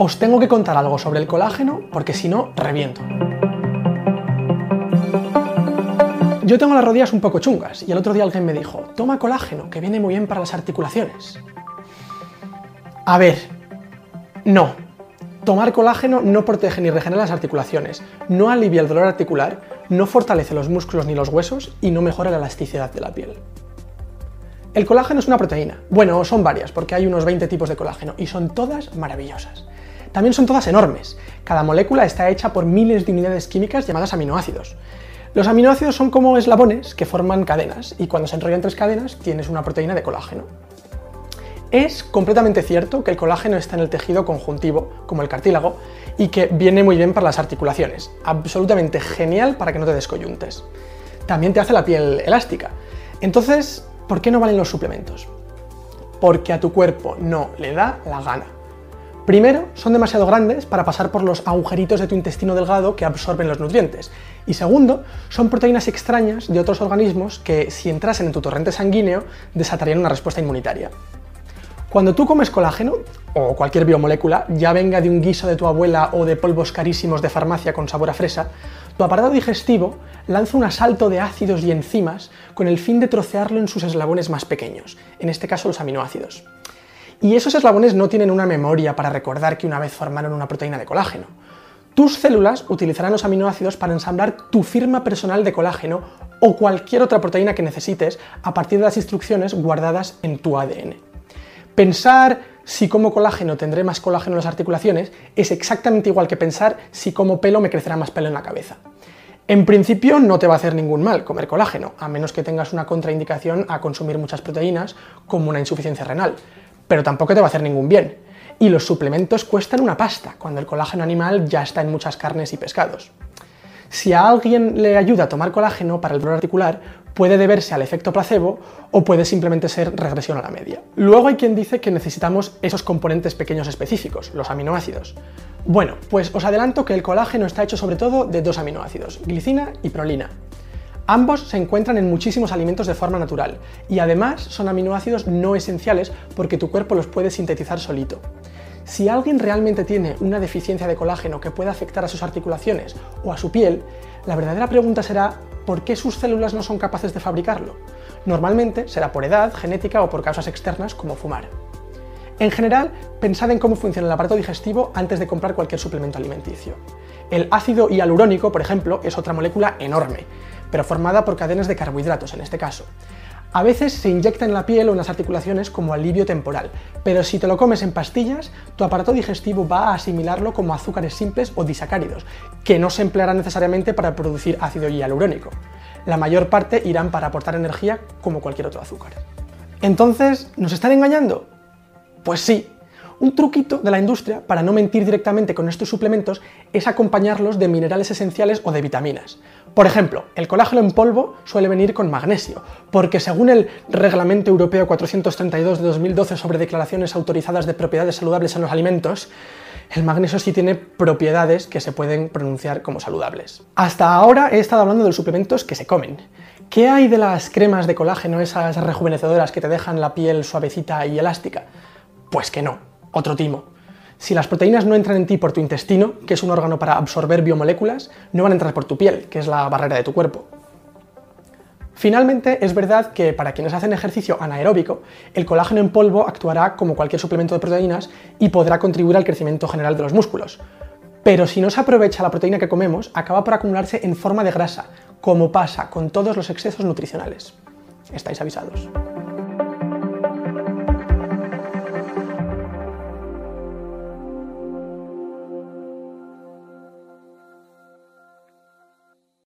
Os tengo que contar algo sobre el colágeno porque si no, reviento. Yo tengo las rodillas un poco chungas y el otro día alguien me dijo, toma colágeno, que viene muy bien para las articulaciones. A ver, no. Tomar colágeno no protege ni regenera las articulaciones, no alivia el dolor articular, no fortalece los músculos ni los huesos y no mejora la elasticidad de la piel. El colágeno es una proteína. Bueno, son varias, porque hay unos 20 tipos de colágeno y son todas maravillosas. También son todas enormes. Cada molécula está hecha por miles de unidades químicas llamadas aminoácidos. Los aminoácidos son como eslabones que forman cadenas y cuando se enrollan tres cadenas tienes una proteína de colágeno. Es completamente cierto que el colágeno está en el tejido conjuntivo, como el cartílago, y que viene muy bien para las articulaciones. Absolutamente genial para que no te descoyuntes. También te hace la piel elástica. Entonces, ¿por qué no valen los suplementos? Porque a tu cuerpo no le da la gana. Primero, son demasiado grandes para pasar por los agujeritos de tu intestino delgado que absorben los nutrientes. Y segundo, son proteínas extrañas de otros organismos que, si entrasen en tu torrente sanguíneo, desatarían una respuesta inmunitaria. Cuando tú comes colágeno, o cualquier biomolécula, ya venga de un guiso de tu abuela o de polvos carísimos de farmacia con sabor a fresa, tu aparato digestivo lanza un asalto de ácidos y enzimas con el fin de trocearlo en sus eslabones más pequeños, en este caso los aminoácidos. Y esos eslabones no tienen una memoria para recordar que una vez formaron una proteína de colágeno. Tus células utilizarán los aminoácidos para ensamblar tu firma personal de colágeno o cualquier otra proteína que necesites a partir de las instrucciones guardadas en tu ADN. Pensar si como colágeno tendré más colágeno en las articulaciones es exactamente igual que pensar si como pelo me crecerá más pelo en la cabeza. En principio no te va a hacer ningún mal comer colágeno, a menos que tengas una contraindicación a consumir muchas proteínas, como una insuficiencia renal, pero tampoco te va a hacer ningún bien. Y los suplementos cuestan una pasta, cuando el colágeno animal ya está en muchas carnes y pescados. Si a alguien le ayuda a tomar colágeno para el dolor articular, puede deberse al efecto placebo o puede simplemente ser regresión a la media. Luego hay quien dice que necesitamos esos componentes pequeños específicos, los aminoácidos. Bueno, pues os adelanto que el colágeno está hecho sobre todo de dos aminoácidos, glicina y prolina. Ambos se encuentran en muchísimos alimentos de forma natural y además son aminoácidos no esenciales porque tu cuerpo los puede sintetizar solito. Si alguien realmente tiene una deficiencia de colágeno que pueda afectar a sus articulaciones o a su piel, la verdadera pregunta será ¿por qué sus células no son capaces de fabricarlo? Normalmente será por edad, genética o por causas externas como fumar. En general, pensad en cómo funciona el aparato digestivo antes de comprar cualquier suplemento alimenticio. El ácido hialurónico, por ejemplo, es otra molécula enorme pero formada por cadenas de carbohidratos en este caso. A veces se inyecta en la piel o en las articulaciones como alivio temporal, pero si te lo comes en pastillas, tu aparato digestivo va a asimilarlo como azúcares simples o disacáridos, que no se emplearán necesariamente para producir ácido hialurónico. La mayor parte irán para aportar energía como cualquier otro azúcar. Entonces, ¿nos están engañando? Pues sí, un truquito de la industria para no mentir directamente con estos suplementos es acompañarlos de minerales esenciales o de vitaminas. Por ejemplo, el colágeno en polvo suele venir con magnesio, porque según el Reglamento Europeo 432 de 2012 sobre declaraciones autorizadas de propiedades saludables en los alimentos, el magnesio sí tiene propiedades que se pueden pronunciar como saludables. Hasta ahora he estado hablando de los suplementos que se comen. ¿Qué hay de las cremas de colágeno, esas rejuvenecedoras que te dejan la piel suavecita y elástica? Pues que no otro timo. Si las proteínas no entran en ti por tu intestino, que es un órgano para absorber biomoléculas, no van a entrar por tu piel, que es la barrera de tu cuerpo. Finalmente, es verdad que para quienes hacen ejercicio anaeróbico, el colágeno en polvo actuará como cualquier suplemento de proteínas y podrá contribuir al crecimiento general de los músculos. Pero si no se aprovecha la proteína que comemos, acaba por acumularse en forma de grasa, como pasa con todos los excesos nutricionales. Estáis avisados.